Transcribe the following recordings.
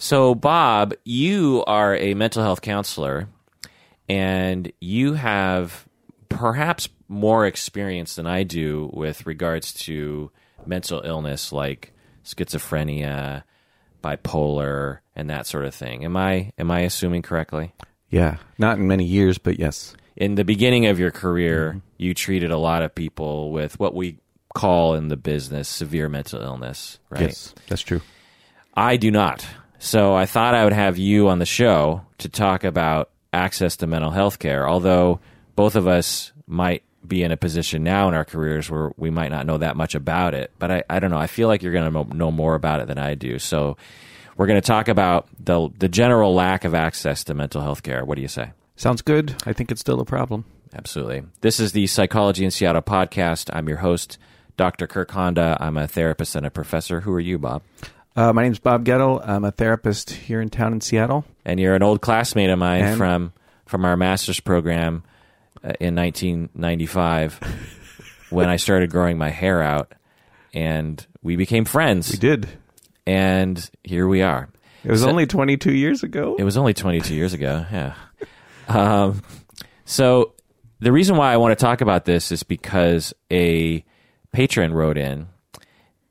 So, Bob, you are a mental health counselor and you have perhaps more experience than I do with regards to mental illness like schizophrenia, bipolar, and that sort of thing. Am I am I assuming correctly? Yeah, not in many years, but yes. In the beginning of your career, mm-hmm. you treated a lot of people with what we call in the business severe mental illness, right? Yes, that's true. I do not. So I thought I would have you on the show to talk about access to mental health care, although both of us might be in a position now in our careers where we might not know that much about it. But I, I don't know. I feel like you're going to know more about it than I do. So we're going to talk about the, the general lack of access to mental health care. What do you say? Sounds good. I think it's still a problem. Absolutely. This is the Psychology in Seattle podcast. I'm your host, Dr. Kirk Honda. I'm a therapist and a professor. Who are you, Bob? Uh, my is Bob Goettle. I'm a therapist here in town in Seattle. And you're an old classmate of mine And- from from our master's program uh, in 1995 when I started growing my hair out, and we became friends. We did. And here we are. It was So- only 22 years ago. It was only 22 years ago. Yeah. Um, so the reason why I want to talk about this is because a patron wrote in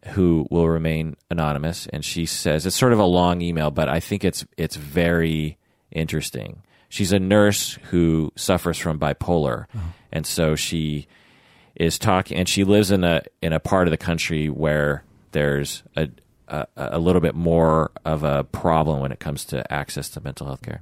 who will remain anonymous, and she says it's sort of a long email, but I think it's it's very interesting. She's a nurse who suffers from bipolar, uh-huh. and so she is talking, and she lives in a in a part of the country where there's a a, a little bit more of a problem when it comes to access to mental health care.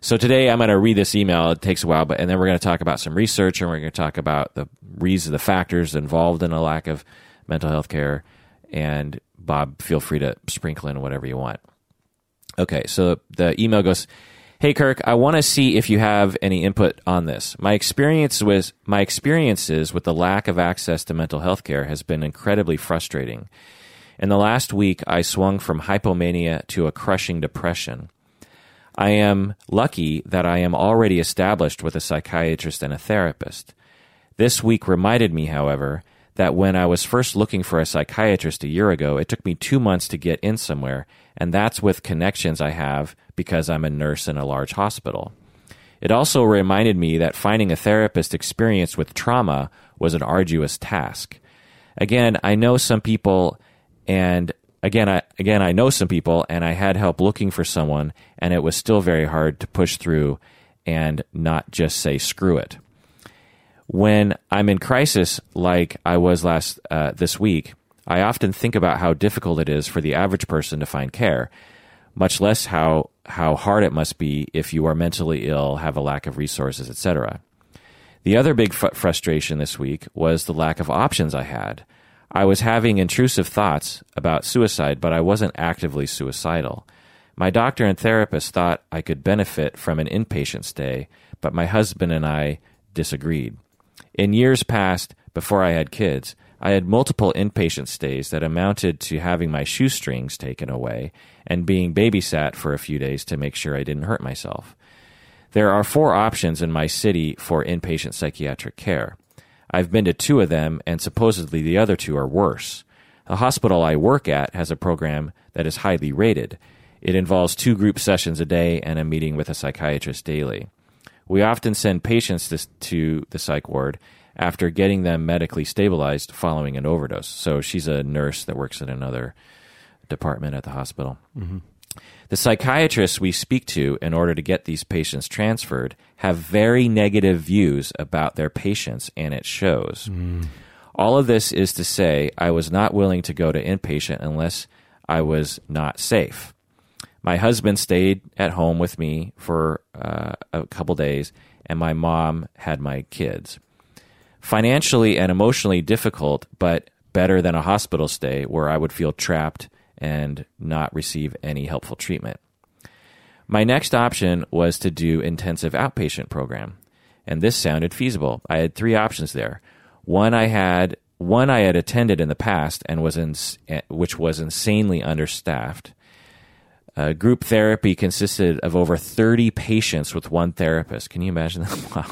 So today I'm going to read this email. It takes a while, but and then we're going to talk about some research and we're going to talk about the reasons, the factors involved in a lack of mental health care. And Bob, feel free to sprinkle in whatever you want. Okay, so the email goes, "Hey Kirk, I want to see if you have any input on this. My experience with my experiences with the lack of access to mental health care has been incredibly frustrating. In the last week, I swung from hypomania to a crushing depression. I am lucky that I am already established with a psychiatrist and a therapist. This week reminded me, however, that when I was first looking for a psychiatrist a year ago, it took me two months to get in somewhere, and that's with connections I have because I'm a nurse in a large hospital. It also reminded me that finding a therapist experienced with trauma was an arduous task. Again, I know some people and again I again I know some people and I had help looking for someone and it was still very hard to push through and not just say screw it. When I'm in crisis like I was last uh, this week, I often think about how difficult it is for the average person to find care, much less how how hard it must be if you are mentally ill, have a lack of resources, etc. The other big fr- frustration this week was the lack of options I had. I was having intrusive thoughts about suicide, but I wasn't actively suicidal. My doctor and therapist thought I could benefit from an inpatient stay, but my husband and I disagreed. In years past, before I had kids, I had multiple inpatient stays that amounted to having my shoestrings taken away and being babysat for a few days to make sure I didn't hurt myself. There are four options in my city for inpatient psychiatric care. I've been to two of them, and supposedly the other two are worse. The hospital I work at has a program that is highly rated. It involves two group sessions a day and a meeting with a psychiatrist daily. We often send patients to, to the psych ward after getting them medically stabilized following an overdose. So she's a nurse that works in another department at the hospital. Mm-hmm. The psychiatrists we speak to in order to get these patients transferred have very negative views about their patients, and it shows. Mm. All of this is to say, I was not willing to go to inpatient unless I was not safe. My husband stayed at home with me for uh, a couple days, and my mom had my kids. Financially and emotionally difficult, but better than a hospital stay where I would feel trapped and not receive any helpful treatment. My next option was to do intensive outpatient program, and this sounded feasible. I had three options there. One I had one I had attended in the past and was in, which was insanely understaffed. Uh, group therapy consisted of over 30 patients with one therapist. Can you imagine that? Wow.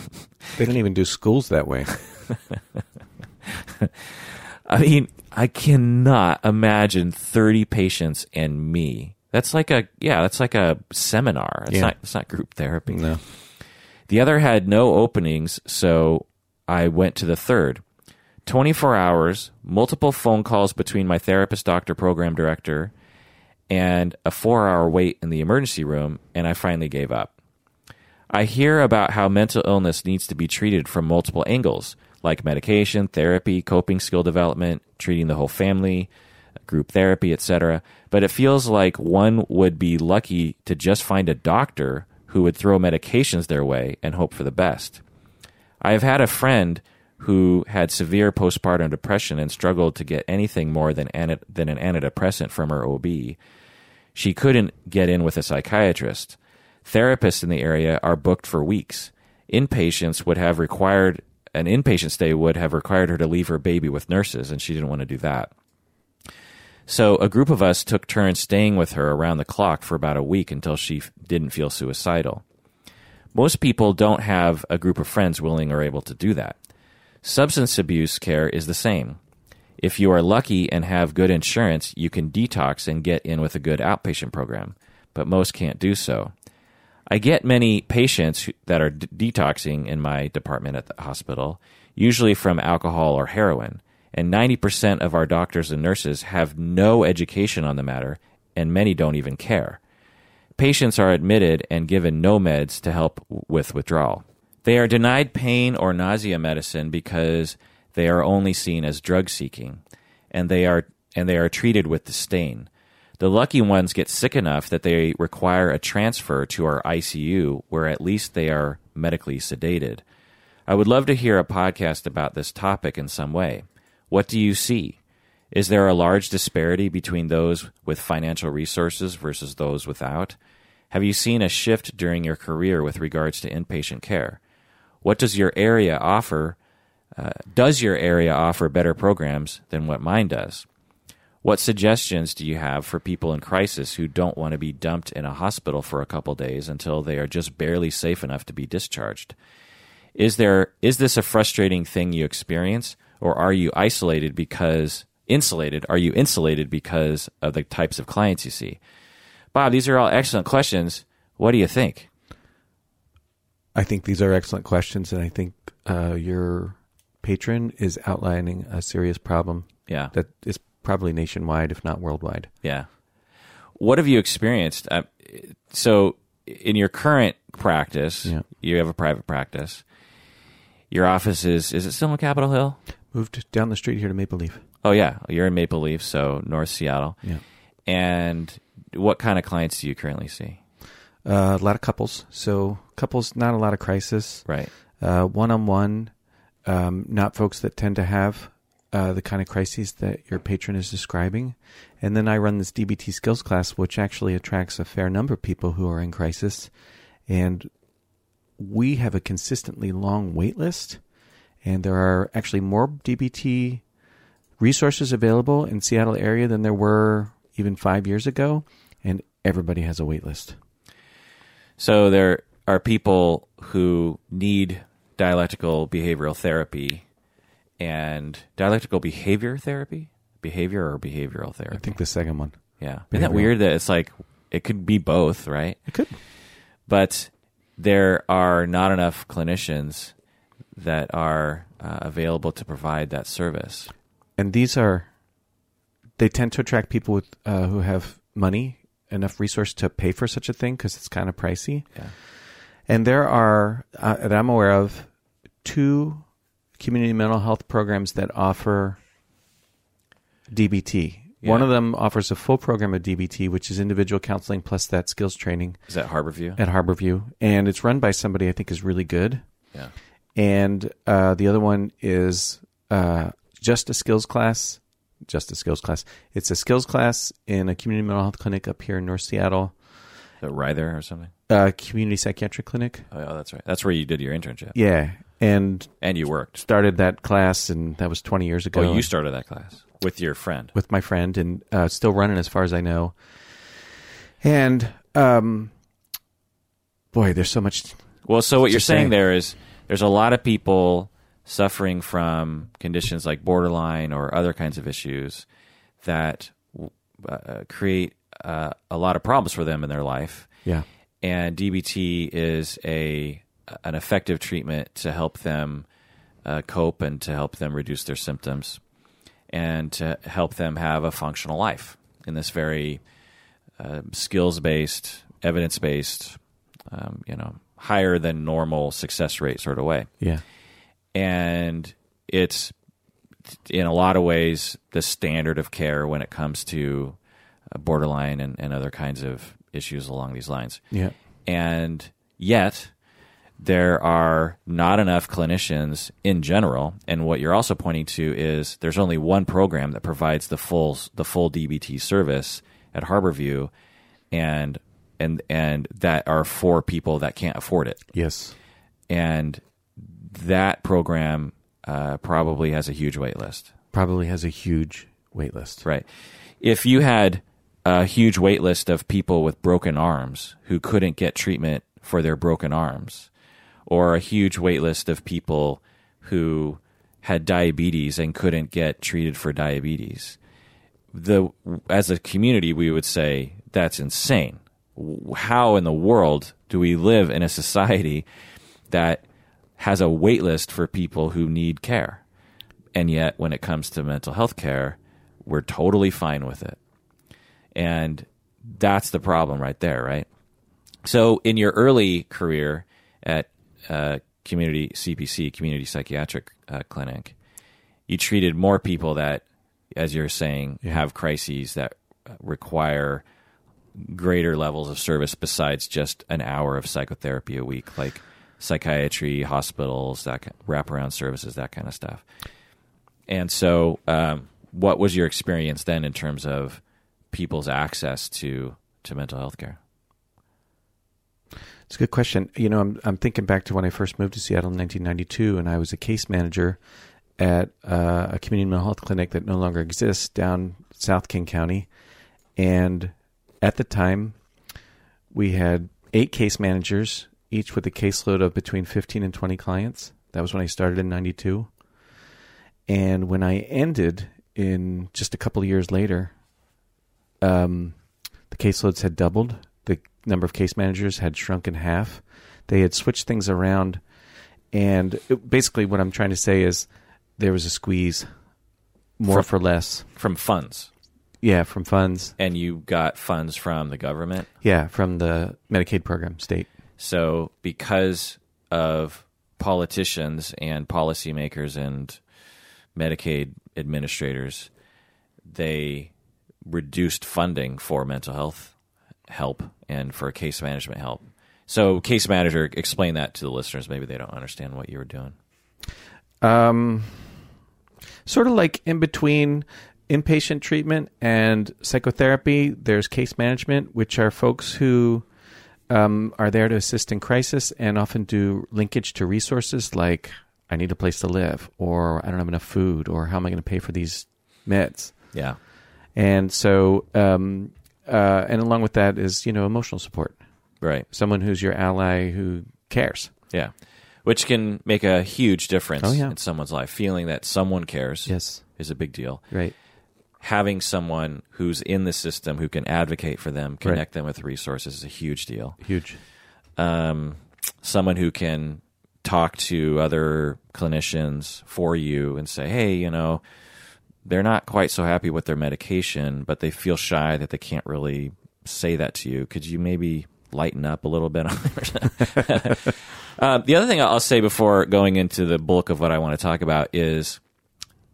They don't even do schools that way. I mean, I cannot imagine 30 patients and me That's like a yeah, that's like a seminar. It's Yeah. not it's not group therapy. No. The other had no openings, so I went to the third. 24 hours, multiple phone calls between my therapist, doctor, program director, and a four hour wait in the emergency room, and I finally gave up. I hear about how mental illness needs to be treated from multiple angles, like medication, therapy, coping skill development, treating the whole family, group therapy, etc. But it feels like one would be lucky to just find a doctor who would throw medications their way and hope for the best. I have had a friend who had severe postpartum depression and struggled to get anything more than, an antidepressant from her OB. She couldn't get in with a psychiatrist. Therapists in the area are booked for weeks. Inpatients would have required an inpatient stay would have required her to leave her baby with nurses, and she didn't want to do that. So a group of us took turns staying with her around the clock for about a week until she f- didn't feel suicidal. Most people don't have a group of friends willing or able to do that. Substance abuse care is the same. If you are lucky and have good insurance, you can detox and get in with a good outpatient program, but most can't do so. I get many patients that are d- detoxing in my department at the hospital, usually from alcohol or heroin, and 90% of our doctors and nurses have no education on the matter, and many don't even care. Patients are admitted and given no meds to help with withdrawal. They are denied pain or nausea medicine because they are only seen as drug seeking, and they are and they are treated with disdain. The lucky ones get sick enough that they require a transfer to our ICU where at least they are medically sedated. I would love to hear a podcast about this topic in some way. What do you see? Is there a large disparity between those with financial resources versus those without? Have you seen a shift during your career with regards to inpatient care? What does your area offer? Uh, does your area offer better programs than what mine does? What suggestions do you have for people in crisis who don't want to be dumped in a hospital for a couple days until they are just barely safe enough to be discharged? Is there is this a frustrating thing you experience or are you isolated because insulated? Are you insulated because of the types of clients you see? Bob, these are all excellent questions. What do you think? I think these are excellent questions, and I think uh, your patron is outlining a serious problem Yeah. that is probably nationwide, if not worldwide. Yeah. What have you experienced? Uh, so, in your current practice, Yeah. you have a private practice. Your office is is it still in Capitol Hill? Moved down the street here to Maple Leaf. Oh yeah, you're in Maple Leaf, so North Seattle. Yeah. And what kind of clients do you currently see? Uh, a lot of couples. So couples, not a lot of crisis. Right. One on one, not folks that tend to have uh, the kind of crises that your patron is describing. And then I run this DBT skills class, which actually attracts a fair number of people who are in crisis. And we have a consistently long wait list. And there are actually more DBT resources available in Seattle area than there were even five years ago. And everybody has a wait list. So there are people who need dialectical behavioral therapy and dialectical behavior therapy, behavior or behavioral therapy. I think the second one. Yeah. Isn't that weird that it's like it could be both, right? It could. But there are not enough clinicians that are uh, available to provide that service. and these are they tend to attract people with uh, who have money enough resource to pay for such a thing because it's kind of pricey Yeah. and there are uh, that i'm aware of two community mental health programs that offer dbt one of them offers a full program of dbt which is individual counseling plus that skills training Is that Harborview? at harborview and it's run by somebody i think is really good Yeah. and uh, the other one is uh, just a skills class. Just a skills class. It's a skills class in a community mental health clinic up here in North Seattle, The Ryther or something? uh, community psychiatric clinic. Oh, yeah, that's right. That's where you did your internship. Yeah, and And you worked. started that class, and that was 20 years ago. Oh, you started that class with your friend. with my friend, and uh, still running as far as I know. And um, boy, there's so much. Well, so what you're saying say. there is there's a lot of people suffering from conditions like borderline or other kinds of issues that uh, create uh, a lot of problems for them in their life. Yeah. And DBT is a an effective treatment to help them uh, cope and to help them reduce their symptoms and to help them have a functional life in this very uh, skills based, evidence based, um, you know, higher than normal success rate sort of way. Yeah. And it's in a lot of ways the standard of care when it comes to uh, borderline and, and other kinds of issues along these lines. Yeah. And yet, there are not enough clinicians in general. And what you're also pointing to is there's only one program that provides the full the full DBT service at Harborview, and and and that are for people that can't afford it. Yes. And that program uh, probably has a huge wait list. Probably has a huge wait list. Right. If you had a huge wait list of people with broken arms who couldn't get treatment for their broken arms, or a huge wait list of people who had diabetes and couldn't get treated for diabetes. The as a community, we would say that's insane. How in the world do we live in a society that has a wait list for people who need care, and yet when it comes to mental health care, we're totally fine with it, and that's the problem right there, right? So in your early career at uh, community CPC, community psychiatric uh, clinic, you treated more people that, as you're saying, have crises that require greater levels of service besides just an hour of psychotherapy a week, like psychiatry, hospitals, that wraparound services, that kind of stuff. And so, um, what was your experience then in terms of people's access to to mental health care? It's a good question. You know, I'm I'm thinking back to when I first moved to Seattle in 1992, and I was a case manager at uh, a community mental health clinic that no longer exists down South King County, and at the time, we had eight case managers, each with a caseload of between 15 and 20 clients. That was when I started in '92, and when I ended in just a couple years later, um, the caseloads had doubled number of case managers had shrunk in half. They had switched things around, and it, basically, what I'm trying to say is there was a squeeze, more From- for less. From funds, Yeah, from funds. and you got funds from the government. Yeah, from the Medicaid program, state. So, because of politicians and policymakers and Medicaid administrators, they reduced funding for mental health help and for case management help. So, case manager, explain that to the listeners. Maybe they don't understand what you were doing. Um, sort of like in between inpatient treatment and psychotherapy, there's case management, which are folks who um, are there to assist in crisis and often do linkage to resources like I need a place to live, or I don't have enough food, or how am I going to pay for these meds? Yeah. And so, um, uh, and along with that is you know emotional support, Right. someone who's your ally who cares. Yeah. Which can make a huge difference Oh, yeah. in someone's life. Feeling that someone cares Yes, is a big deal. right. having someone who's in the system who can advocate for them, connect them with resources is a huge deal. Huge. Um, someone who can talk to other clinicians for you and say, hey, you know, they're not quite so happy with their medication, but they feel shy that they can't really say that to you. Could you maybe lighten up a little bit on uh, the other thing I'll say before going into the bulk of what I want to talk about is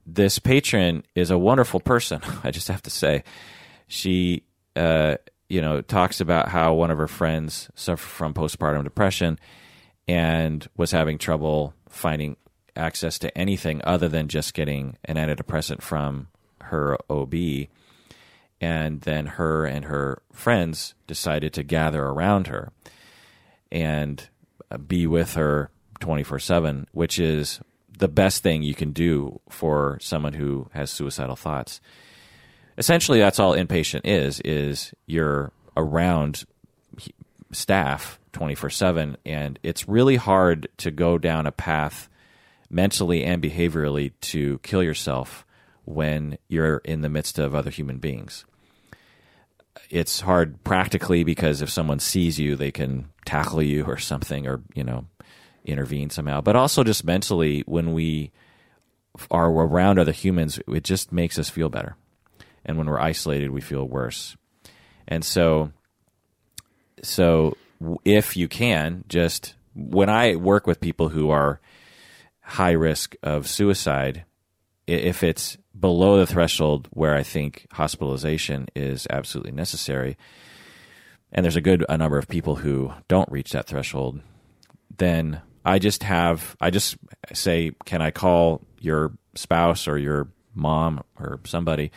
this patron is a wonderful person. I just have to say, she, uh, you know, talks about how one of her friends suffered from postpartum depression and was having trouble finding access to anything other than just getting an antidepressant from her OB. And then her and her friends decided to gather around her and uh, be with her 24 7, which is the best thing you can do for someone who has suicidal thoughts. Essentially, that's all inpatient is, is you're around staff 24 7, and it's really hard to go down a path mentally and behaviorally to kill yourself when you're in the midst of other human beings. it's hard practically because if someone sees you, they can tackle you or something, or you know, intervene somehow. But also just mentally, when we are around other humans, it just makes us feel better. And when we're isolated, we feel worse. And so, so if you can, just when I work with people who are high risk of suicide, if it's below the threshold where I think hospitalization is absolutely necessary, and there's a good a number of people who don't reach that threshold, then I just have I just say, can I call your spouse or your mom or somebody?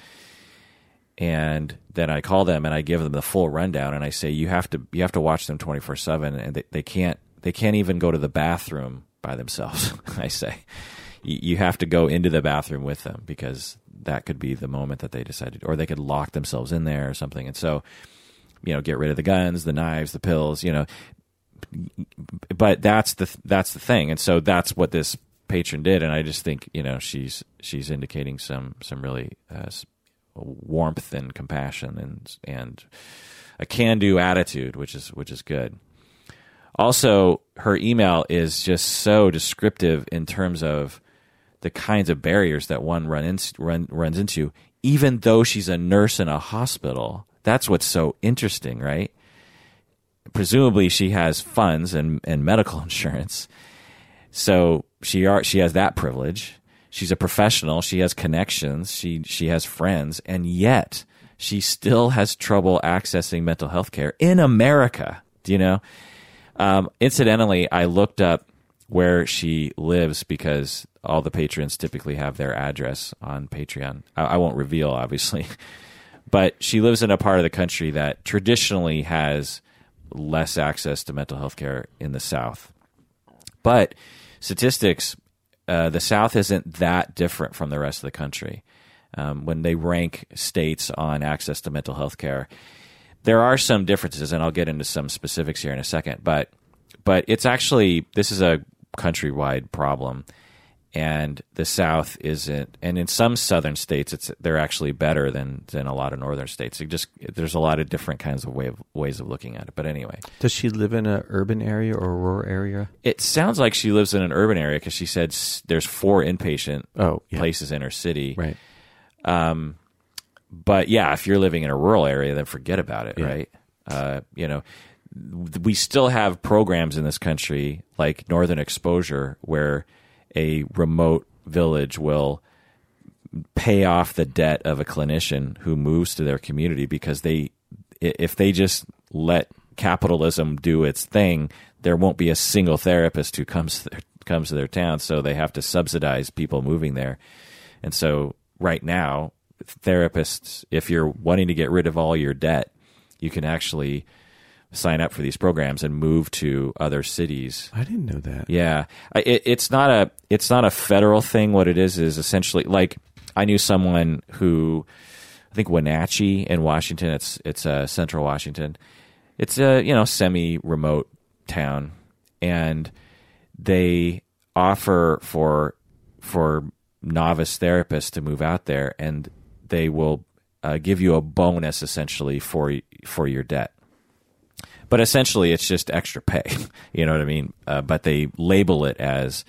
And then I call them and I give them the full rundown and I say you have to you have to watch them twenty four seven and they, they can't they can't even go to the bathroom by themselves. I say you have to go into the bathroom with them because that could be the moment that they decided, or they could lock themselves in there or something. And so, you know, get rid of the guns, the knives, the pills, you know. But that's the that's the thing, and so that's what this patron did. And I just think you know she's she's indicating some some really uh, warmth and compassion and and a can do attitude, which is which is good. Also, her email is just so descriptive in terms of the kinds of barriers that one run in, run, runs into, even though she's a nurse in a hospital. That's what's so interesting, right? Presumably, she has funds and, and medical insurance. So she are, she has that privilege. She's a professional. She has connections. She she has friends, and yet she still has trouble accessing mental health care in America. Do you know? Um, incidentally, I looked up where she lives because all the patrons typically have their address on Patreon. I, I won't reveal, obviously, but she lives in a part of the country that traditionally has less access to mental health care in the South. But statistics, uh, the South isn't that different from the rest of the country. Um, when they rank states on access to mental health care, there are some differences, and I'll get into some specifics here in a second. But but it's actually this is a countrywide problem and the South isn't. And in some southern states, it's they're actually better than than a lot of northern states. It just there's a lot of different kinds of way of, ways of looking at it. But anyway, does she live in an urban area or a rural area? It sounds like she lives in an urban area because she said there's four inpatient oh, yeah. places in her city. Right. Um, but yeah, if you're living in a rural area, then forget about it. Yeah. Right. Uh, you know, we still have programs in this country like Northern Exposure where a remote village will pay off the debt of a clinician who moves to their community because they if they just let capitalism do its thing there won't be a single therapist who comes to their, comes to their town so they have to subsidize people moving there and so right now therapists if you're wanting to get rid of all your debt you can actually sign up for these programs and move to other cities. I didn't know that. Yeah, it, it's not a it's not a federal thing. What it is is essentially like I knew someone who I think Wenatchee in Washington. It's it's uh, central Washington. It's a you know semi remote town, and they offer for for novice therapists to move out there, and they will uh, give you a bonus essentially for for your debt but essentially it's just extra pay. you know what I mean? Uh, but they label it as,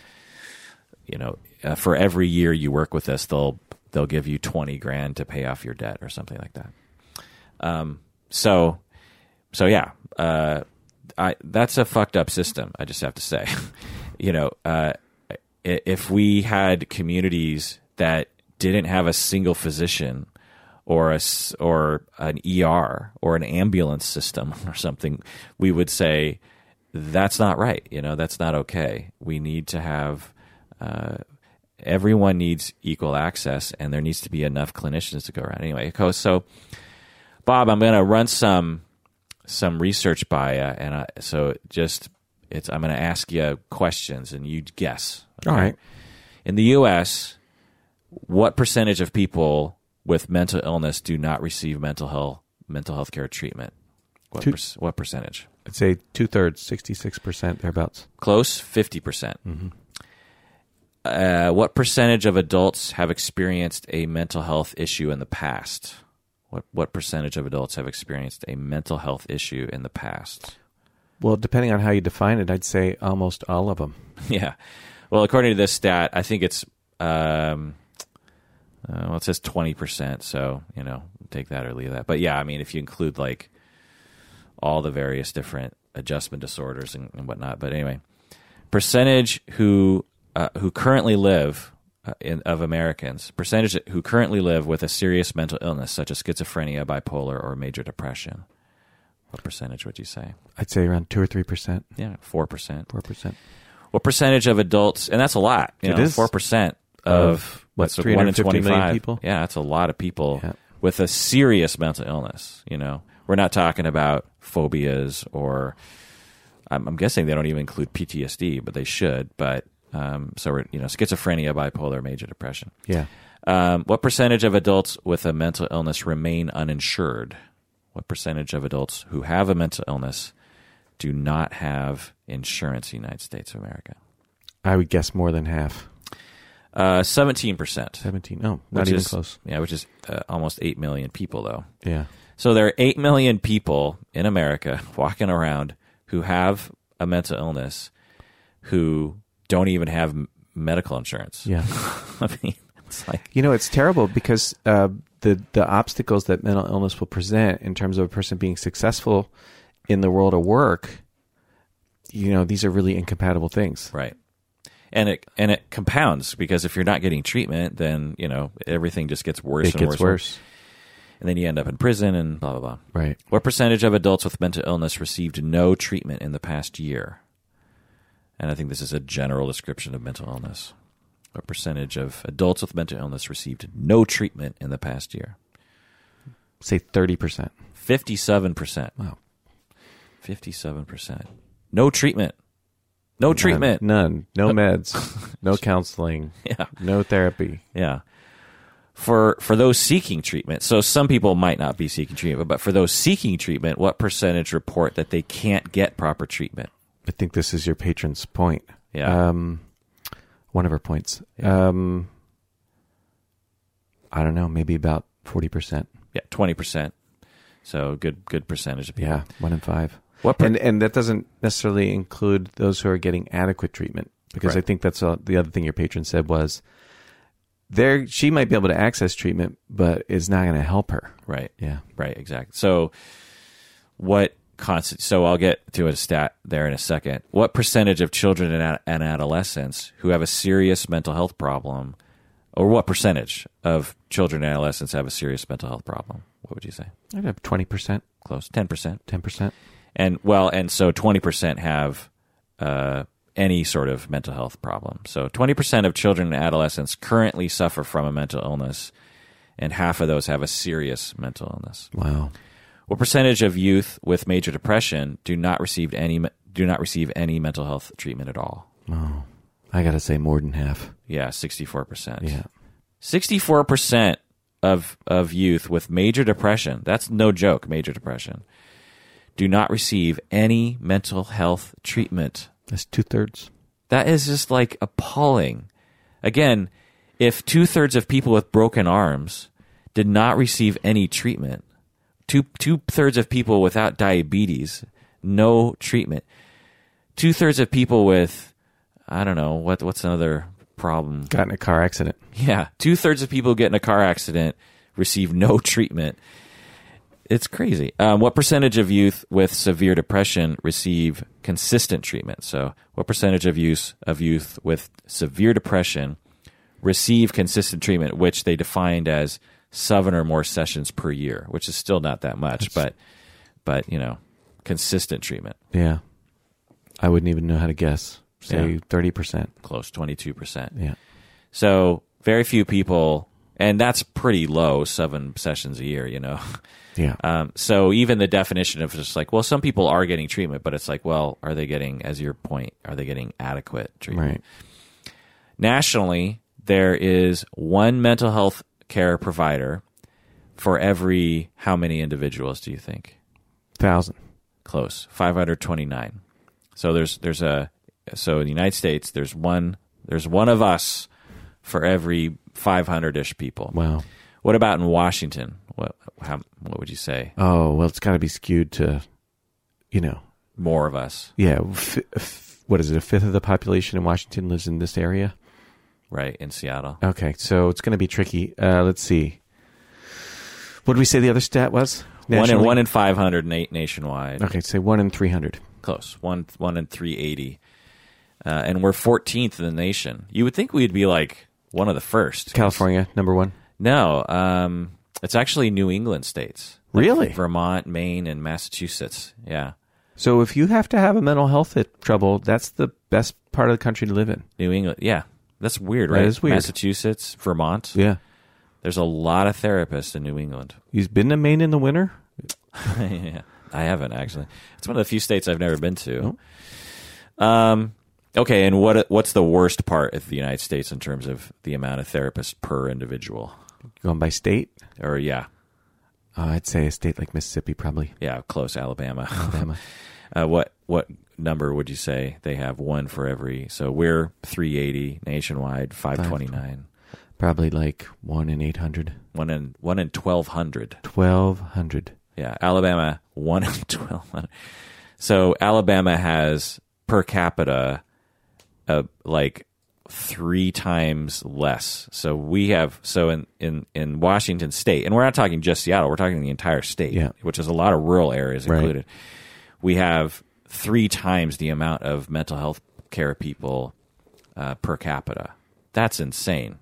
you know, uh, for every year you work with us, they'll they'll give you twenty grand to pay off your debt or something like that. Um, so, so yeah, uh, I that's a fucked up system. I just have to say, you know, uh, if we had communities that didn't have a single physician or a or an ER or an ambulance system or something, we would say that's not right. You know, that's not okay. We need to have uh, everyone needs equal access, and there needs to be enough clinicians to go around. Anyway, so Bob, I'm going to run some some research by you, and I, so just it's I'm going to ask you questions, and you guess. Okay? All right. In the U.S., what percentage of people with mental illness do not receive mental health mental health care treatment. What, Two, per, what percentage? I'd say two thirds, sixty six percent thereabouts. Close, fifty percent. Mm-hmm. Uh, what percentage of adults have experienced a mental health issue in the past? What what percentage of adults have experienced a mental health issue in the past? Well, depending on how you define it, I'd say almost all of them. yeah. Well, according to this stat, I think it's um, uh, well, it says twenty percent. So you know, take that or leave that. But yeah, I mean, if you include like all the various different adjustment disorders and, and whatnot. But anyway, percentage who uh, who currently live uh, in, of Americans, percentage who currently live with a serious mental illness such as schizophrenia, bipolar, or major depression. What percentage would you say? I'd say around two or three percent, Yeah, four percent. four percent. What percentage of adults? And that's a lot. You It know, is. four percent Of, what, what's in 350 million people? Yeah, that's a lot of people Yeah. with a serious mental illness. You know, we're not talking about phobias or. I'm, I'm guessing they don't even include PTSD, but they should. But um, so we're you know schizophrenia, bipolar, major depression. Yeah. Um, what percentage of adults with a mental illness remain uninsured? What percentage of adults who have a mental illness do not have insurance in the United States of America? I would guess more than half. Uh, Seventeen percent. Seventeen. Oh, not Which even is, close. Yeah, which is uh, almost eight million people, though. Yeah. So there are eight million people in America walking around who have a mental illness, who don't even have m- medical insurance. Yeah. I mean, it's like You know, it's terrible because uh, the the obstacles that mental illness will present in terms of a person being successful in the world of work, you know, these are really incompatible things. right, and it and it compounds because if you're not getting treatment, then you know everything just gets worse It and gets worse, worse. and then you end up in prison and blah blah blah. Right. What percentage of adults with mental illness received no treatment in the past year? And I think this is a general description of mental illness. What percentage of adults with mental illness received no treatment in the past year? Say 30%. 57%. Wow. 57%. No treatment. No treatment. None. None. No meds. no counseling. Yeah. No therapy. Yeah. For for those seeking treatment, so some people might not be seeking treatment, but for those seeking treatment, what percentage report that they can't get proper treatment? I think this is your patron's point. Yeah. Um, one of her points. Yeah. Um, I don't know. Maybe about 40%. Yeah, twenty percent. So good, good percentage of people. Yeah. One in five. What per- and and that doesn't necessarily include those who are getting adequate treatment because I think that's the other thing your patron said was there she might be able to access treatment but it's not going to help her right, yeah right, exactly. So what constant? So I'll get to a stat there in a second. What percentage of children and, and adolescents who have a serious mental health problem, or what percentage of children and adolescents have a serious mental health problem? What would you say? i'd have 20% Close, ten percent. 10% And well, and so twenty percent have uh, any sort of mental health problem. So twenty percent of children and adolescents currently suffer from a mental illness, and half of those have a serious mental illness. wow What percentage of youth with major depression do not receive any do not receive any mental health treatment at all? oh i gotta say more than half Yeah, sixty four percent. yeah sixty four percent of of youth with major depression. That's no joke. Major depression do not receive any mental health treatment. that's two-thirds That is just like appalling. Again, if two thirds of people with broken arms did not receive any treatment, two two thirds of people without diabetes, no treatment. Two thirds of people with I don't know what what's another problem. got in a car accident Yeah, two thirds of people get in a car accident receive no treatment. It's crazy. Um, what percentage of youth with severe depression receive consistent treatment? So, what percentage of youth of youth with severe depression receive consistent treatment, which they defined as seven or more sessions per year, which is still not that much, but but you know, consistent treatment, yeah i wouldn't even know how to guess say Yeah. 30% close twenty two percent. yeah So very few people, and that's pretty low, seven sessions a year, you know. yeah Um, so even the definition of just like, well, some people are getting treatment, but it's like, well, are they getting, as your point, are they getting adequate treatment? right Nationally, there is one mental health care provider for every how many individuals do you think? thousand Close, five hundred twenty-nine. So there's there's a so in the United States there's one there's one of us for every five hundred ish people. wow What about in Washington? What how, what would you say? Oh well, it's got to be skewed to, you know, More of us, yeah. F- f- what is it? A fifth of the population in Washington lives in this area. right? In Seattle, Okay, so it's going to be tricky. Uh, let's see. What did we say the other stat was? one in Nationally? one in five hundred na- nationwide. Okay, say one in three hundred. Close. One one in three eighty, uh, and we're fourteenth in the nation. You would think we'd be like one of the first. California number one. No, um, it's actually New England states. Really? Vermont, Maine, and Massachusetts. Yeah, So if you have to have a mental health trouble, that's the best part of the country to live in. New England. Yeah, that's weird, right? is weird. Massachusetts, Vermont. Yeah. There's a lot of therapists in New England. You've been to Maine in the winter? yeah, I haven't actually. It's one of the few states I've never been to. Um, okay, and what what's the worst part of the United States in terms of the amount of therapists per individual? Going by state? Or yeah, Uh, I'd say a state like Mississippi, probably. yeah, close Alabama. Alabama. uh, what what number would you say they have? One for every. So we're 380 nationwide, 529. probably like one in 800. One in one in 1200. 1,200. Yeah, Alabama one in 1200. So Alabama has per capita, uh, like three times less. So we have so in in in Washington State, and we're not talking just Seattle. We're talking the entire state, Yeah. which is a lot of rural areas Right. included. We have three times the amount of mental health care people uh, per capita. That's insane.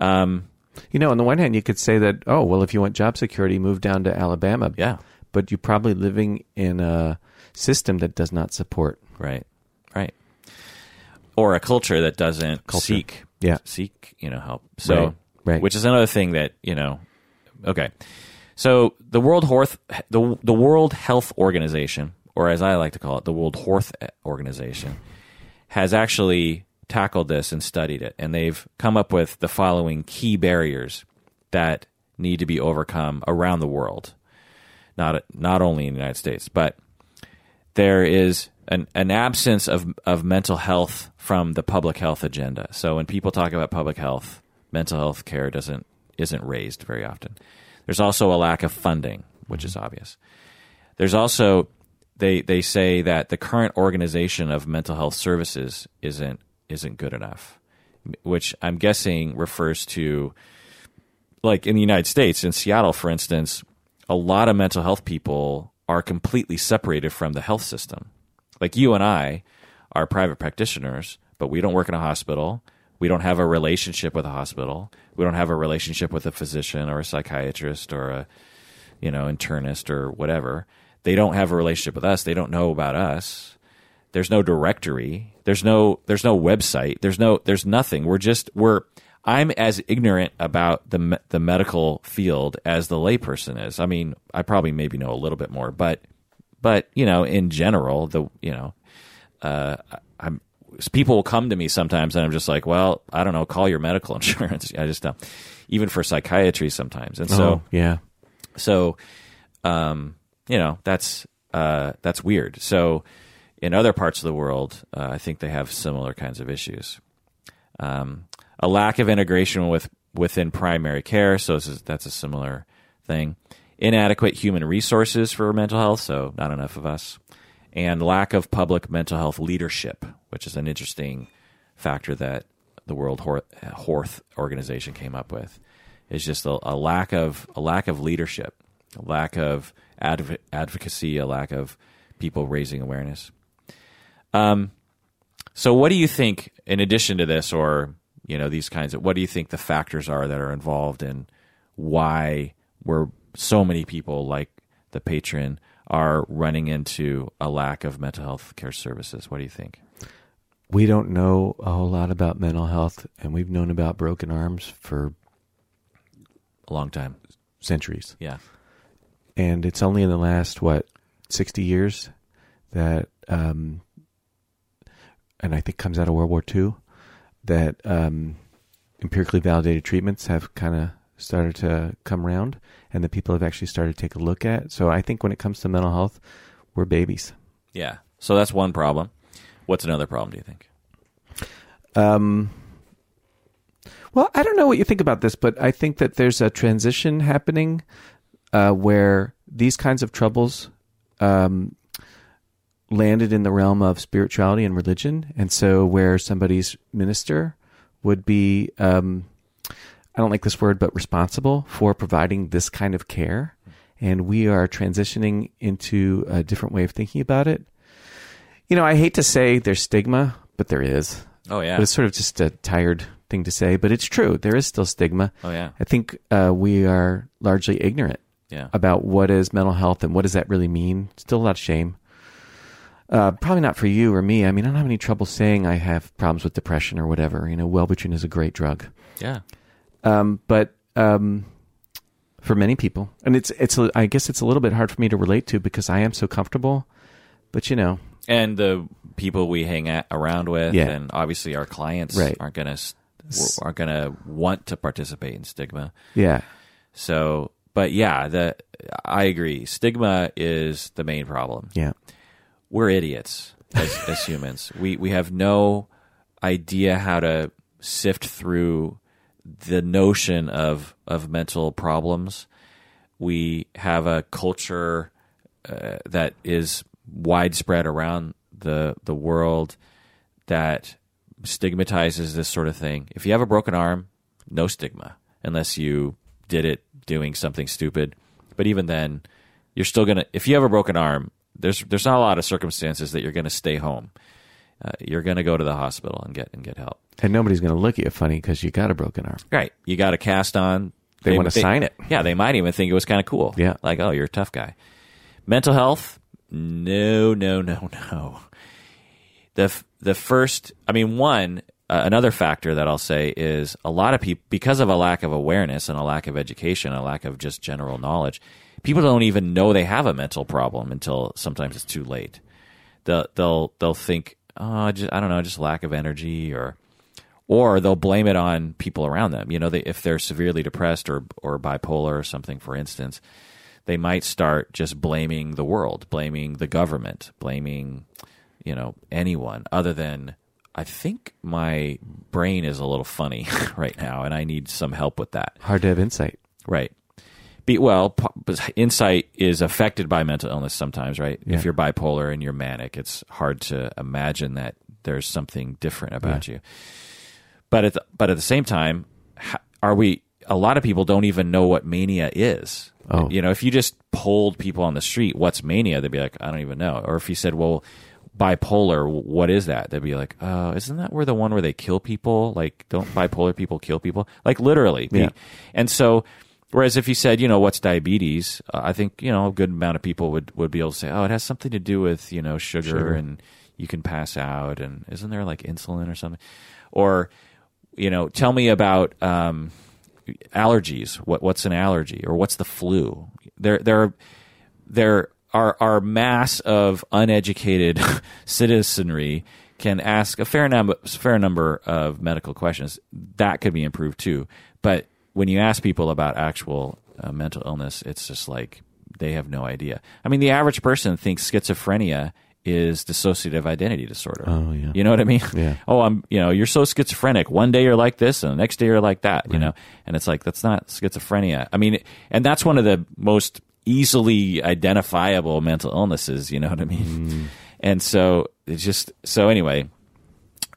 Um, You know, on the one hand, you could say that, oh, well, if you want job security, move down to Alabama. Yeah. But you're probably living in a system that does not support. Right. Right. Or a culture that doesn't Culture. seek Yeah. seek, you know, help. So Right, right. which is another thing that, you know, okay. So the World Health the the World Health Organization, or as I like to call it, the World Health Organization, has actually tackled this and studied it, and they've come up with the following key barriers that need to be overcome around the world, not not only in the United States, but there is an, an absence of, of mental health from the public health agenda. So when people talk about public health, mental health care doesn't isn't raised very often. There's also a lack of funding, which is mm-hmm. obvious. There's also they they say that the current organization of mental health services isn't isn't good enough, which I'm guessing refers to like in the United States, in Seattle, for instance, a lot of mental health people are completely separated from the health system. Like you and I are private practitioners, but we don't work in a hospital. We don't have a relationship with a hospital. We don't have a relationship with a physician or a psychiatrist or a you know internist or whatever. They don't have a relationship with us. They don't know about us. There's no directory. There's no there's no website. There's no there's nothing. We're just we're I'm as ignorant about the the medical field as the layperson is. I mean, I probably maybe know a little bit more, but but you know, in general, the you know, uh, I'm people will come to me sometimes, and I'm just like, well, I don't know, call your medical insurance. I just don't. Even for psychiatry sometimes, and so oh, yeah. so, um, you know, that's uh, that's weird. So, in other parts of the world, uh, I think they have similar kinds of issues. Um, a lack of integration with within primary care, so is, that's a similar thing. Inadequate human resources for mental health, so not enough of us, and lack of public mental health leadership, which is an interesting factor that the World Health Organization came up with. Is just a, a lack of a lack of leadership, a lack of adv- advocacy, a lack of people raising awareness. Um, so what do you think, in addition to this, or you know these kinds of, what do you think the factors are that are involved in why we're so many people like the patron are running into a lack of mental health care services? What do you think? We don't know a whole lot about mental health, and we've known about broken arms for A long time, centuries. yeah, And it's only in the last, what, 60 years that, um, and I think comes out of World War II, that um, empirically validated treatments have kind of started to come around and that people have actually started to take a look at. So I think when it comes to mental health, we're babies. yeah. So that's one problem. What's another problem? Do you think? Um, Well, I don't know what you think about this, but I think that there's a transition happening uh, where these kinds of troubles um, landed in the realm of spirituality and religion, and so where somebody's minister would be, um, I don't like this word, but responsible for providing this kind of care, and we are transitioning into a different way of thinking about it. You know, I hate to say there's stigma, but there is. Oh yeah. But it's sort of just a tired thing to say, but it's true. There is still stigma. Oh yeah. I think uh, we are largely ignorant Yeah. about what is mental health and what does that really mean. Still a lot of shame. Uh, probably not for you or me. I mean, I don't have any trouble saying I have problems with depression or whatever. You know, Wellbutrin is a great drug. Yeah. Um, but um, for many people, and it's it's I guess it's a little bit hard for me to relate to because I am so comfortable. But you know, And the people we hang at, around with, Yeah. and obviously our clients Right. aren't gonna aren't gonna want to participate in stigma. yeah, So, but yeah, the I agree. Stigma is the main problem. yeah, We're idiots as, as humans. We we have no idea how to sift through the notion of of mental problems. We have a culture uh, that is widespread around the the world that stigmatizes this sort of thing. If you have a broken arm, no stigma unless you did it doing something stupid. But even then, you're still gonna. If you have a broken arm, there's there's not a lot of circumstances that you're gonna stay home. Uh, you're gonna go to the hospital and get and get help. and nobody's going to look at you funny because you got a broken arm. Right. You got a cast on. They wanna sign it. Yeah, they might even think it was kind of cool. Yeah. Like, oh, you're a tough guy. Mental health? No, no, no, no. The the first, I mean, one uh, another factor that I'll say is a lot of people because of a lack of awareness and a lack of education, a lack of just general knowledge, people don't even know they have a mental problem until sometimes it's too late. They'll they'll they'll think, oh, just, I don't know, just lack of energy or or they'll blame it on people around them. You know, they, if they're severely depressed or or bipolar or something, for instance, they might start just blaming the world, blaming the government, blaming you know anyone other than I think my brain is a little funny right now, and I need some help with that. Hard to have insight. Right. Be, well, p- insight is affected by mental illness sometimes, right? Yeah. If you're bipolar and you're manic, it's hard to imagine that there's something different about you. But at the, but at the same time, are we? A lot of people don't even know what mania is. Oh. You know, if you just polled people on the street, "What's mania?" They'd be like, "I don't even know." Or if you said, "Well, bipolar, what is that?" They'd be like, "Oh, isn't that where the one where they kill people? Like, don't bipolar people kill people? Like, literally." Yeah. And so, whereas if you said, you know, what's diabetes, uh, I think you know a good amount of people would would be able to say, oh, it has something to do with you know sugar, Sugar. and you can pass out, and isn't there like insulin or something? Or, you know, tell me about um, allergies. What what's an allergy, or what's the flu? There there are there are our mass of uneducated citizenry can ask a fair number fair number of medical questions. That could be improved too. But when you ask people about actual uh, mental illness, it's just like they have no idea. I mean, the average person thinks schizophrenia is dissociative identity disorder. Oh, yeah. You know what I mean? Yeah. Oh, I'm, you know, you're so schizophrenic. One day you're like this and the next day you're like that, you know? And it's like, that's not schizophrenia. I mean, and that's one of the most easily identifiable mental illnesses, you know what I mean? Mm. And so it's just, so anyway,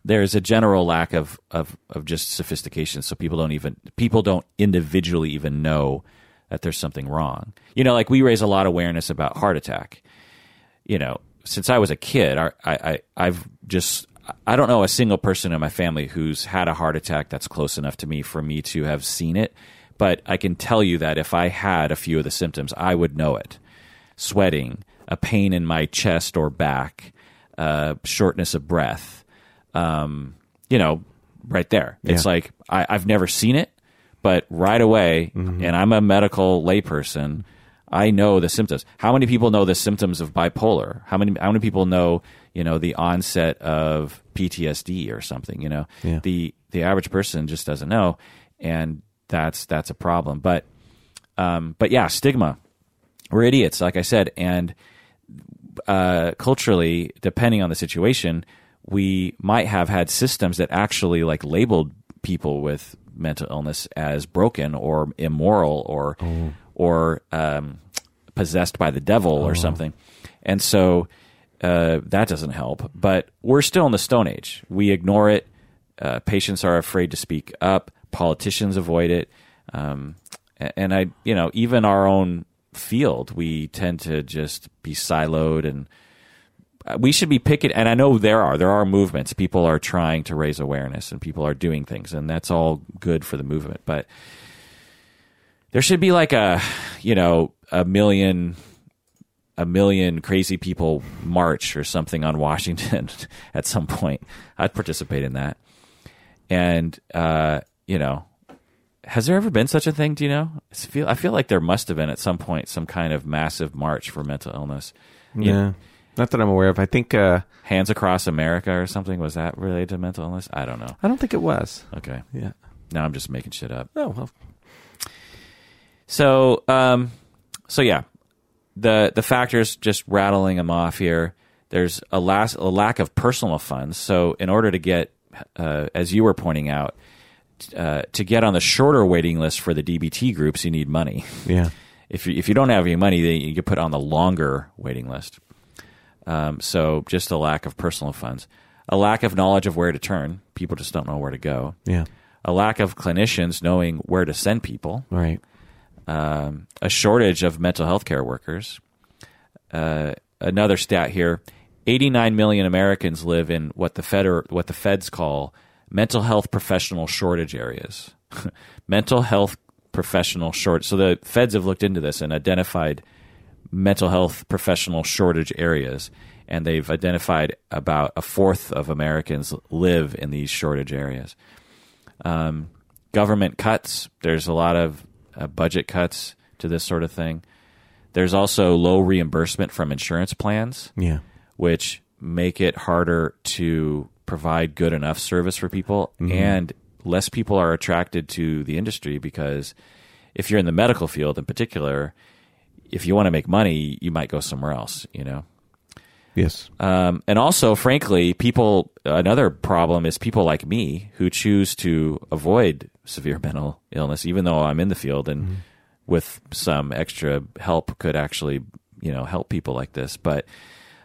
there's a general lack of, of, of just sophistication. So people don't even, people don't individually even know that there's something wrong. You know, like we raise a lot of awareness about heart attack you know, since I was a kid, I, I, I've just, I don't know a single person in my family who's had a heart attack that's close enough to me for me to have seen it. But I can tell you that if I had a few of the symptoms, I would know it. Sweating, a pain in my chest or back, uh, shortness of breath, um, you know, right there. It's Yeah. like I, I've never seen it, but right away, and I'm a medical layperson. I know the symptoms. How many people know the symptoms of bipolar? How many how many people know, you know, the onset of PTSD or something, you know? Yeah. The the average person just doesn't know and that's that's a problem. But um but yeah, stigma. We're idiots, like I said, and uh, culturally, depending on the situation, we might have had systems that actually like labeled people with mental illness as broken or immoral or or um, possessed by the devil or something, and so uh, that doesn't help. But we're still in the Stone Age. We ignore it. Uh, patients are afraid to speak up. Politicians avoid it. Um, and I, you know, even our own field, we tend to just be siloed and we should be picking and i know there are there are movements. People are trying to raise awareness and people are doing things and that's all good for the movement. But there should be like a you know a million a million crazy people march or something on washington at some point. I'd participate in that. And uh you know has there ever been such a thing? Do you know? I feel, I feel like there must have been at some point some kind of massive march for mental illness. You- Yeah. Not that I'm aware of. I think uh, Hands Across America or something. Was that related to mental illness? I don't know. I don't think it was. Okay. Yeah. Now I'm just making shit up. Oh well. So, um, so yeah, the the factors just rattling them off here. There's a, las- a lack of personal funds. So, in order to get, uh, as you were pointing out, uh, to get on the shorter waiting list for the DBT groups, you need money. Yeah. if you if you don't have any money, then you get put on the longer waiting list. Um, so just a lack of personal funds, a lack of knowledge of where to turn. People just don't know where to go. Yeah. A lack of clinicians knowing where to send people. Right. Um, a shortage of mental health care workers. Uh, another stat here: 89 million Americans live in what the Fed or, what the feds call mental health professional shortage areas. mental health professional short. So the feds have looked into this and identified mental health professional shortage areas, and they've identified about a fourth of Americans live in these shortage areas. Um, government cuts. There's a lot of uh, budget cuts to this sort of thing. There's also low reimbursement from insurance plans Yeah. which make it harder to provide good enough service for people and less people are attracted to the industry because if you're in the medical field in particular if you want to make money you might go somewhere else you know? Yes. um, and also frankly people another problem is people like me who choose to avoid severe mental illness even though i'm in the field and with some extra help could actually you know help people like this. But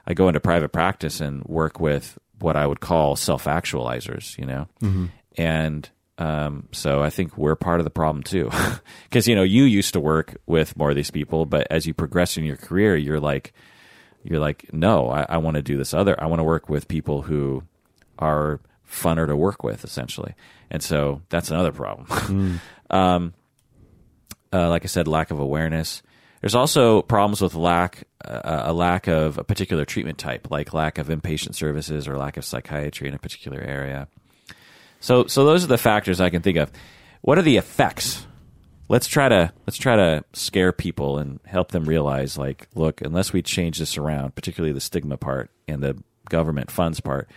i go into private practice and work with what i would call self-actualizers you know? And um, so i think we're part of the problem too because you know you used to work with more of these people but as you progress in your career you're like you're like, no, I, I want to do this other. I want to work with people who are funner to work with, essentially. And so that's another problem. um, uh, like I said, lack of awareness. There's also problems with lack uh, a lack of a particular treatment type, like lack of inpatient services or lack of psychiatry in a particular area. So, so those are the factors I can think of. What are the effects? Let's try to let's try to scare people and help them realize, like, look, unless we change this around, particularly the stigma part and the government funds part,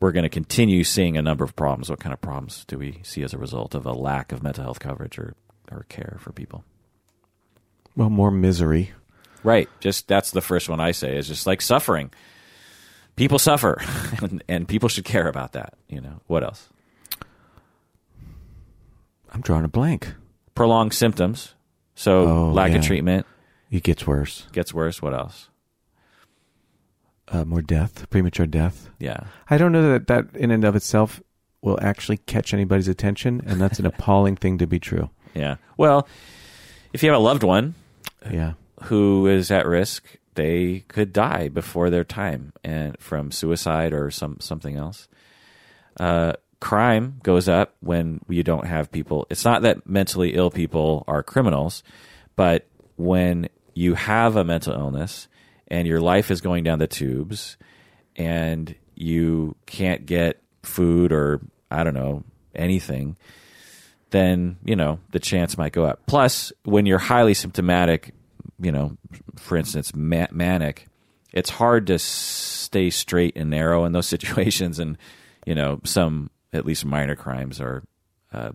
we're going to continue seeing a number of problems. What kind of problems do we see as a result of a lack of mental health coverage or, or care for people? Well, more misery. Right. Just that's the first one I say is just like suffering. People suffer, and, and people should care about that. You know what else? I'm drawing a blank. Prolonged symptoms. So Oh, lack yeah. of treatment It gets worse. gets worse. What else? Uh, more death, premature death. Yeah. I don't know that that in and of itself will actually catch anybody's attention, and that's an appalling thing to be true. Yeah. Well, if you have a loved one Yeah. who is at risk, they could die before their time and from suicide or some something else. Uh, crime goes up when you don't have people. It's not that mentally ill people are criminals, but when you have a mental illness and your life is going down the tubes and you can't get food or I don't know anything, then you know the chance might go up. Plus, when you're highly symptomatic, you know, for instance, ma- manic, it's hard to stay straight and narrow in those situations, and you know, some at least minor crimes are uh,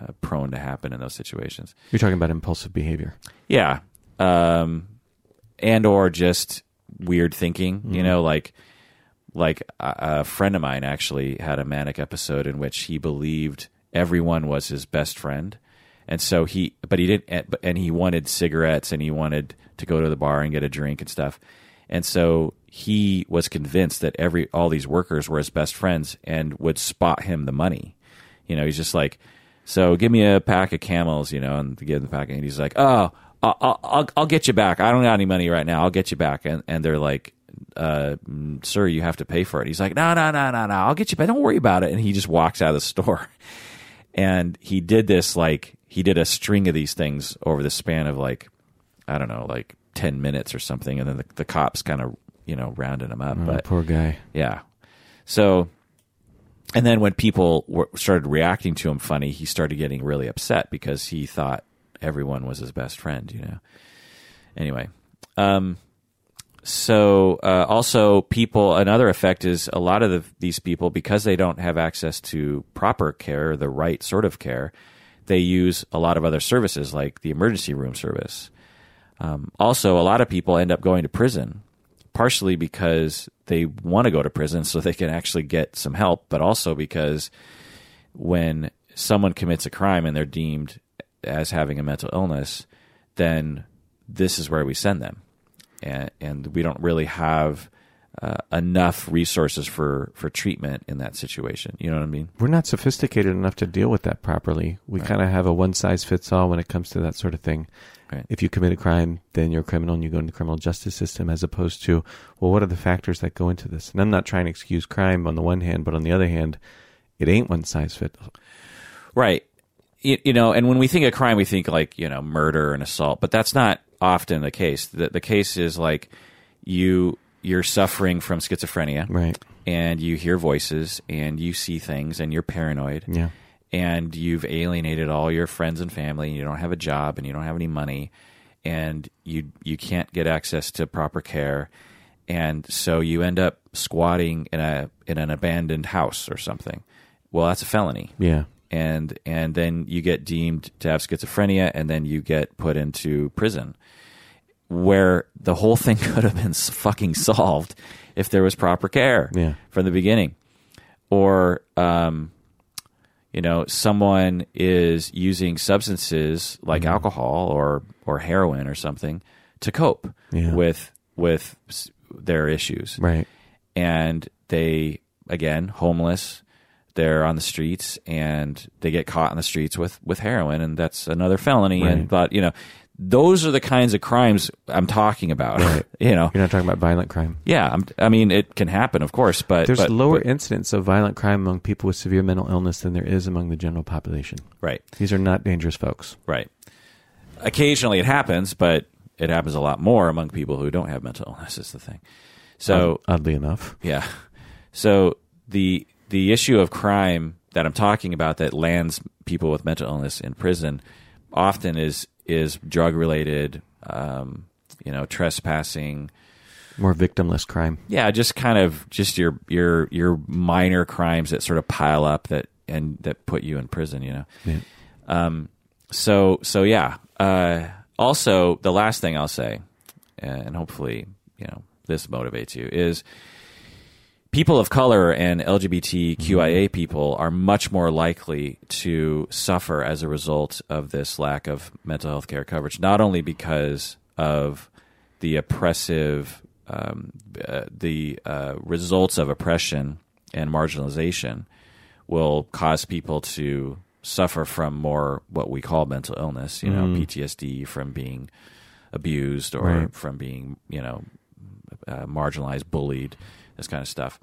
uh, prone to happen in those situations. You're talking about impulsive behavior. Yeah, um, and or just weird thinking. You know, like like a, a friend of mine actually had a manic episode in which he believed everyone was his best friend, and so he, but he didn't, and he wanted cigarettes and he wanted to go to the bar and get a drink and stuff, and so he was convinced that every all these workers were his best friends and would spot him the money. You know, he's just like, so give me a pack of camels, you know, and give him the pack, and he's like, oh. I'll, I'll, I'll get you back. I don't got any money right now. I'll get you back. And, and they're like, uh, sir, you have to pay for it. He's like, no, no, no, no, no, I'll get you back. Don't worry about it. And he just walks out of the store. And he did this like, he did a string of these things over the span of like, I don't know, like 10 minutes or something. And then the, the cops kind of, you know, rounded him up. Oh, but poor guy. yeah. So, and then when people were, started reacting to him funny, he started getting really upset because he thought everyone was his best friend, you know. Anyway, um, so uh, also people another effect is a lot of the, these people because they don't have access to proper care, the right sort of care, they use a lot of other services like the emergency room service. Um, also, a lot of people end up going to prison, partially because they want to go to prison so they can actually get some help, but also because when someone commits a crime and they're deemed as having a mental illness, then this is where we send them, and and we don't really have uh, enough resources for for treatment in that situation. You know what I mean? We're not sophisticated enough to deal with that properly. We kind of have a one size fits all when it comes to that sort of thing. Right. If you commit a crime, then you're a criminal and you go into the criminal justice system, as opposed to, well, what are the factors that go into this? And I'm not trying to excuse crime on the one hand, but on the other hand, it ain't one size fits. Right. You, you know, and when we think of crime, we think like you know murder and assault, but that's not often the case. The, the case is like you you're suffering from schizophrenia, Right. and you hear voices and you see things and you're paranoid. Yeah. and you've alienated all your friends and family and you don't have a job and you don't have any money and you you can't get access to proper care and so you end up squatting in a in an abandoned house or something well that's a felony Yeah. and and then you get deemed to have schizophrenia and then you get put into prison where the whole thing could have been fucking solved if there was proper care Yeah. from the beginning or um you know someone is using substances like Mm-hmm. alcohol or or heroin or something to cope Yeah. with with their issues Right. and they again homeless they're on the streets and they get caught on the streets with with heroin and that's another felony and but you know those are the kinds of crimes I'm talking about Right. you know You're not talking about violent crime. yeah I'm, I mean it can happen of course but There's but- lower but- incidence of violent crime among people with severe mental illness than there is among the general population. right These are not dangerous folks. right occasionally it happens but it happens a lot more among people who don't have mental illness is the thing so oddly enough. Yeah. So the the issue of crime that I'm talking about that lands people with mental illness in prison often is is drug related, um, you know, trespassing. More victimless crime. Yeah, just kind of just your your your minor crimes that sort of pile up that and that put you in prison. You know. Yeah. Um, so so yeah. Uh, also, the last thing I'll say, and hopefully you know this motivates you, is people of color and LGBTQIA people are much more likely to suffer as a result of this lack of mental health care coverage. Not only because of the oppressive, um, uh, the uh, results of oppression and marginalization will cause people to suffer from more what we call mental illness, you know, PTSD from being abused or Right. from being, you know, uh, marginalized, bullied, this kind of stuff.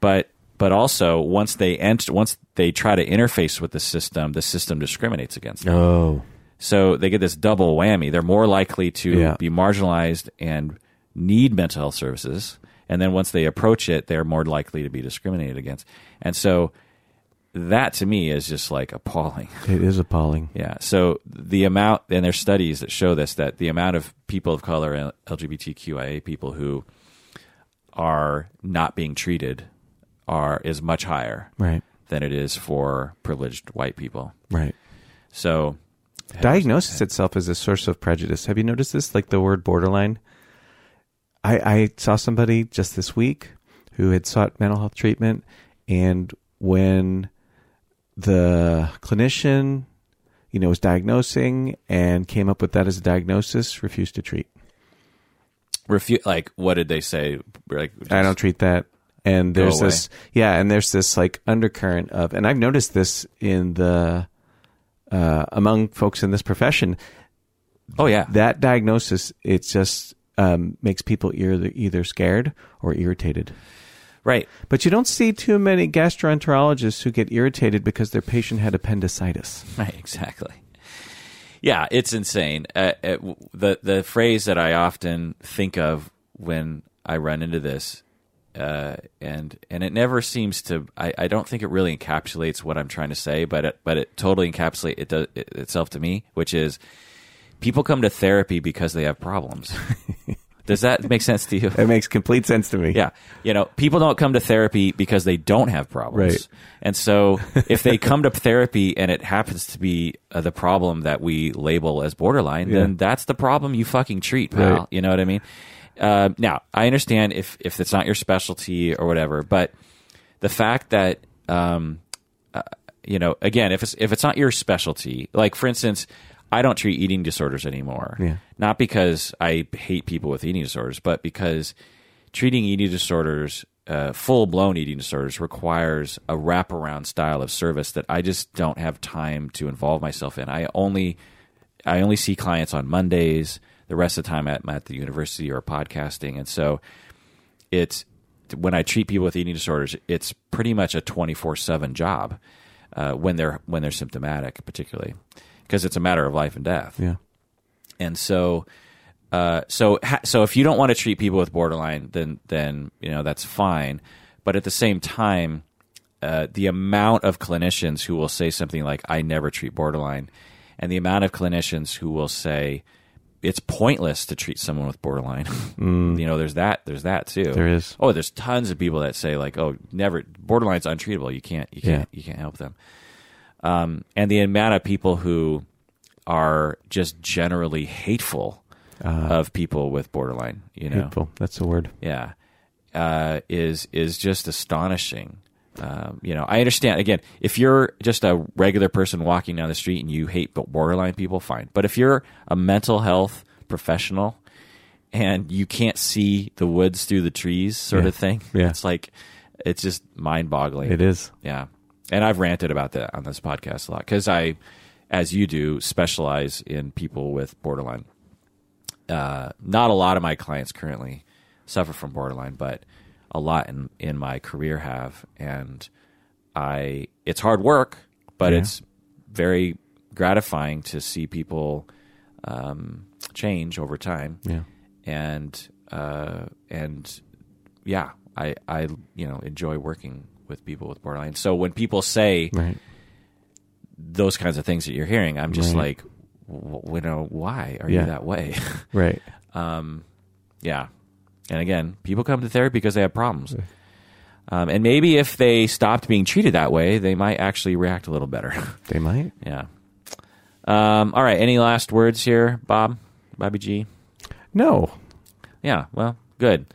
But but also once they enter, once they try to interface with the system, the system discriminates against them. Oh. So they get this double whammy. They're more likely to Yeah. be marginalized and need mental health services. And then once they approach it, they're more likely to be discriminated against. And so that to me is just like appalling. It is appalling. Yeah. So the amount, and there's studies that show this, that the amount of people of color and LGBTQIA people who are not being treated are is much higher Right. than it is for privileged white people. Right. So Diagnosis itself is a source of prejudice. Have you noticed this? Like the word borderline? I, I saw somebody just this week who had sought mental health treatment, and when the clinician, you know, was diagnosing and came up with that as a diagnosis, refused to treat. Refu- like, what did they say? Like, I don't treat that. And there's away. this, yeah, and there's this like undercurrent of, and I've noticed this in the, uh, among folks in this profession, Oh yeah, that diagnosis, it just um, makes people either, either scared or irritated. right. But you don't see too many gastroenterologists who get irritated because their patient had appendicitis. Right, exactly. Yeah, it's insane. Uh, uh, w- the the phrase that I often think of when I run into this, uh, and and it never seems to. I, I don't think it really encapsulates what I'm trying to say, but it, but it totally encapsulates it, does, it itself to me, which is people come to therapy because they have problems. Does that make sense to you? It makes complete sense to me. Yeah. You know, people don't come to therapy because they don't have problems. Right. And so if they come to therapy and it happens to be uh, the problem that we label as borderline, Yeah. then that's the problem you fucking treat, pal. Right. You know what I mean? Uh, now, I understand if, if it's not your specialty or whatever, but the fact that, um, uh, you know, again, if it's, if it's not your specialty, like for instance, I don't treat eating disorders anymore. Yeah. Not because I hate people with eating disorders, but because treating eating disorders, uh, full blown eating disorders, requires a wraparound style of service that I just don't have time to involve myself in. I only I only see clients on Mondays. The rest of the time, I'm at the university or podcasting, and so it's when I treat people with eating disorders, it's pretty much a 24 seven job uh, when they're when they're symptomatic, particularly because it's a matter of life and death. Yeah. And so, uh, so ha- so if you don't want to treat people with borderline, then then you know that's fine. But at the same time, uh, the amount of clinicians who will say something like "I never treat borderline," and the amount of clinicians who will say it's pointless to treat someone with borderline. you know, there's that. There's that too. There is. Oh, there's tons of people that say like, "Oh, never borderline's untreatable. You can't. You can't. You can't help them." Um, and the amount of people who are just generally hateful of people with borderline, you know, Hateful. That's the word. yeah, uh, is is just astonishing. Um, you know, I understand. Again, if you're just a regular person walking down the street and you hate borderline people, fine. But if you're a mental health professional and you can't see the woods through the trees, sort Yeah. of thing, Yeah. it's like it's just mind boggling. It is. Yeah. And I've ranted about that on this podcast a lot because I, as you do, specialize in people with borderline. Uh, not a lot of my clients currently suffer from borderline, but a lot in, in my career have. And I, it's hard work, but Yeah. it's very gratifying to see people um, change over time Yeah. and uh, and yeah, I I you know enjoy working with people with borderline. So when people say Right. those kinds of things that you're hearing, I'm just Right. like, w- you know, why are Yeah. you that way? Right. um, yeah, and again, people come to therapy because they have problems. Um, and maybe if they stopped being treated that way, they might actually react a little better. They might. yeah. Um, all right. Any last words here, Bob? Bobby G? No. Yeah, well, good.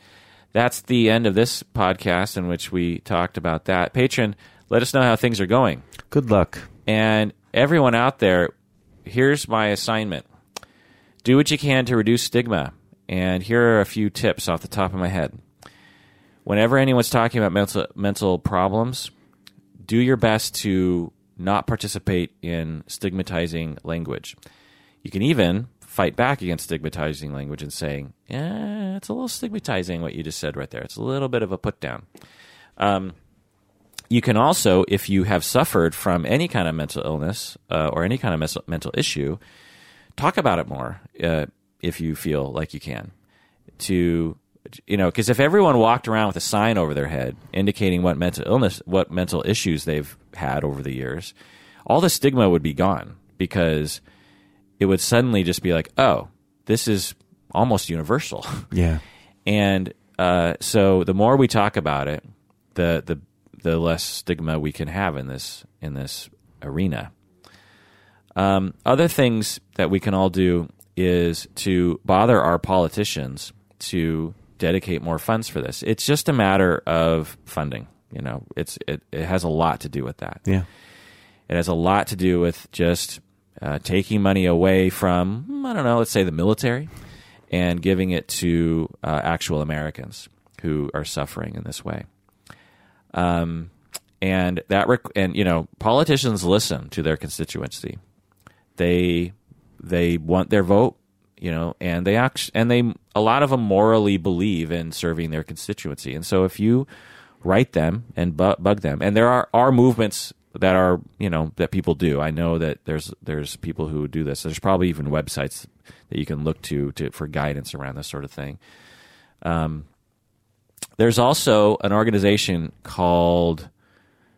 That's the end of this podcast in which we talked about that. Patron, let us know how things are going. Good luck. And everyone out there, here's my assignment do what you can to reduce stigma. And here are a few tips off the top of my head. Whenever anyone's talking about mental, mental problems, do your best to not participate in stigmatizing language. You can even fight back against stigmatizing language and saying, yeah, it's a little stigmatizing what you just said right there. It's a little bit of a put down. Um, you can also, if you have suffered from any kind of mental illness uh, or any kind of mes- mental issue, talk about it more uh, if you feel like you can. To you know, because if everyone walked around with a sign over their head indicating what mental illness, what mental issues they've had over the years, all the stigma would be gone because it would suddenly just be like, oh, this is almost universal. Yeah. and uh, so the more we talk about it, the the the less stigma we can have in this in this arena. Um, other things that we can all do is to bother our politicians to dedicate more funds for this. It's just a matter of funding. You know, it's it, it has a lot to do with that. Yeah. It has a lot to do with just uh, taking money away from, I don't know, let's say the military, and giving it to uh, actual Americans who are suffering in this way. Um, and that, rec- and you know, politicians listen to their constituency. They they want their vote, you know, and they act, and they a lot of them morally believe in serving their constituency. And so if you write them and bu- bug them, and there are are movements that are you know that people do. I know that there's there's people who do this. There's probably even websites that you can look to to for guidance around this sort of thing. Um, there's also an organization called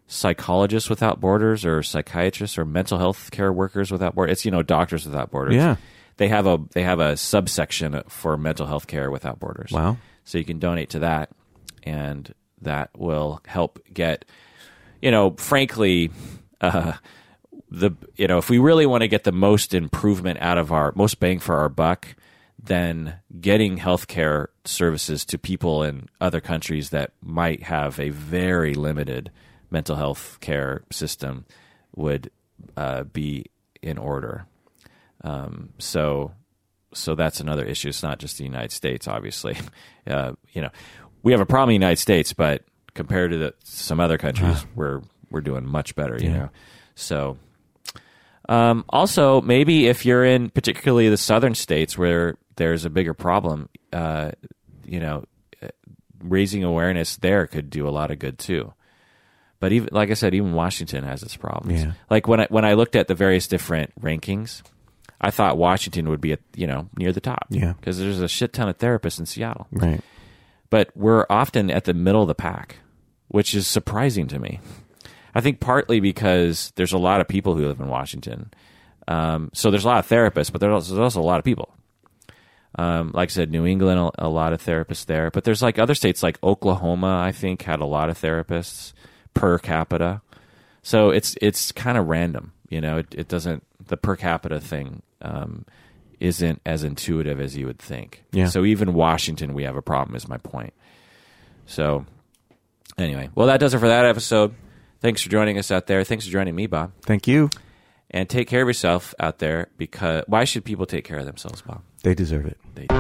Psychologists Without Borders or Psychiatrists or Mental Health Care Workers Without Borders. It's you know Doctors Without Borders. Yeah. They have a they have a subsection for mental health care without borders. Wow. So you can donate to that, and that will help get, you know, frankly, uh, the you know if we really want to get the most improvement out of our most bang for our buck, then getting healthcare services to people in other countries that might have a very limited mental health care system would uh, be in order. Um, so, so that's another issue. It's not just the United States, obviously. Uh, you know, we have a problem in the United States, but compared to the, some other countries, we're we're doing much better. You Yeah. know, so. Um, also, maybe if you're in particularly the southern states where there's a bigger problem, uh, you know, uh, raising awareness there could do a lot of good too. But even like I said, even Washington has its problems. Yeah. Like when I when I looked at the various different rankings, I thought Washington would be at you know near the top. Yeah. because there's a shit ton of therapists in Seattle, Right. but we're often at the middle of the pack, which is surprising to me. I think partly because there's a lot of people who live in Washington, um, so there's a lot of therapists, but there's also, there's also a lot of people. Um, like I said, New England, a, a lot of therapists there, but there's like other states like Oklahoma. I think had a lot of therapists per capita. So it's it's kind of random, you know. It, it doesn't the per capita thing um, isn't as intuitive as you would think. Yeah. So even Washington, we have a problem. Is my point. So Anyway, well, that does it for that episode. Thanks for joining us out there. Thanks for joining me, Bob. Thank you. And take care of yourself out there because why should people take care of themselves, Bob? They deserve it. They do.